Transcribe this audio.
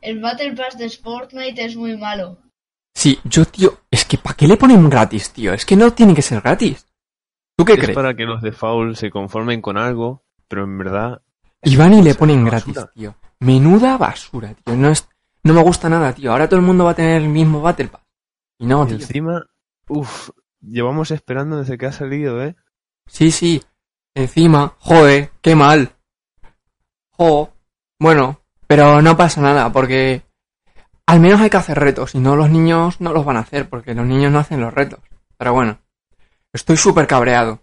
El Battle Pass de Fortnite es muy malo. Sí, yo, tío, es que ¿para qué le ponen gratis, tío? Es que no tiene que ser gratis. ¿Tú qué es crees? para que los de Foul se conformen con algo, pero en verdad... Y van y le ponen gratis, basura. tío. Menuda basura, tío. No es, no me gusta nada, tío. Ahora todo el mundo va a tener el mismo Battle Pass. Y no, Y tío. encima, uff, llevamos esperando desde que ha salido, ¿eh? Sí, sí. Encima, joder, qué mal. Jo. Bueno, pero no pasa nada, porque al menos hay que hacer retos, y no los niños no los van a hacer, porque los niños no hacen los retos. Pero bueno, estoy súper cabreado.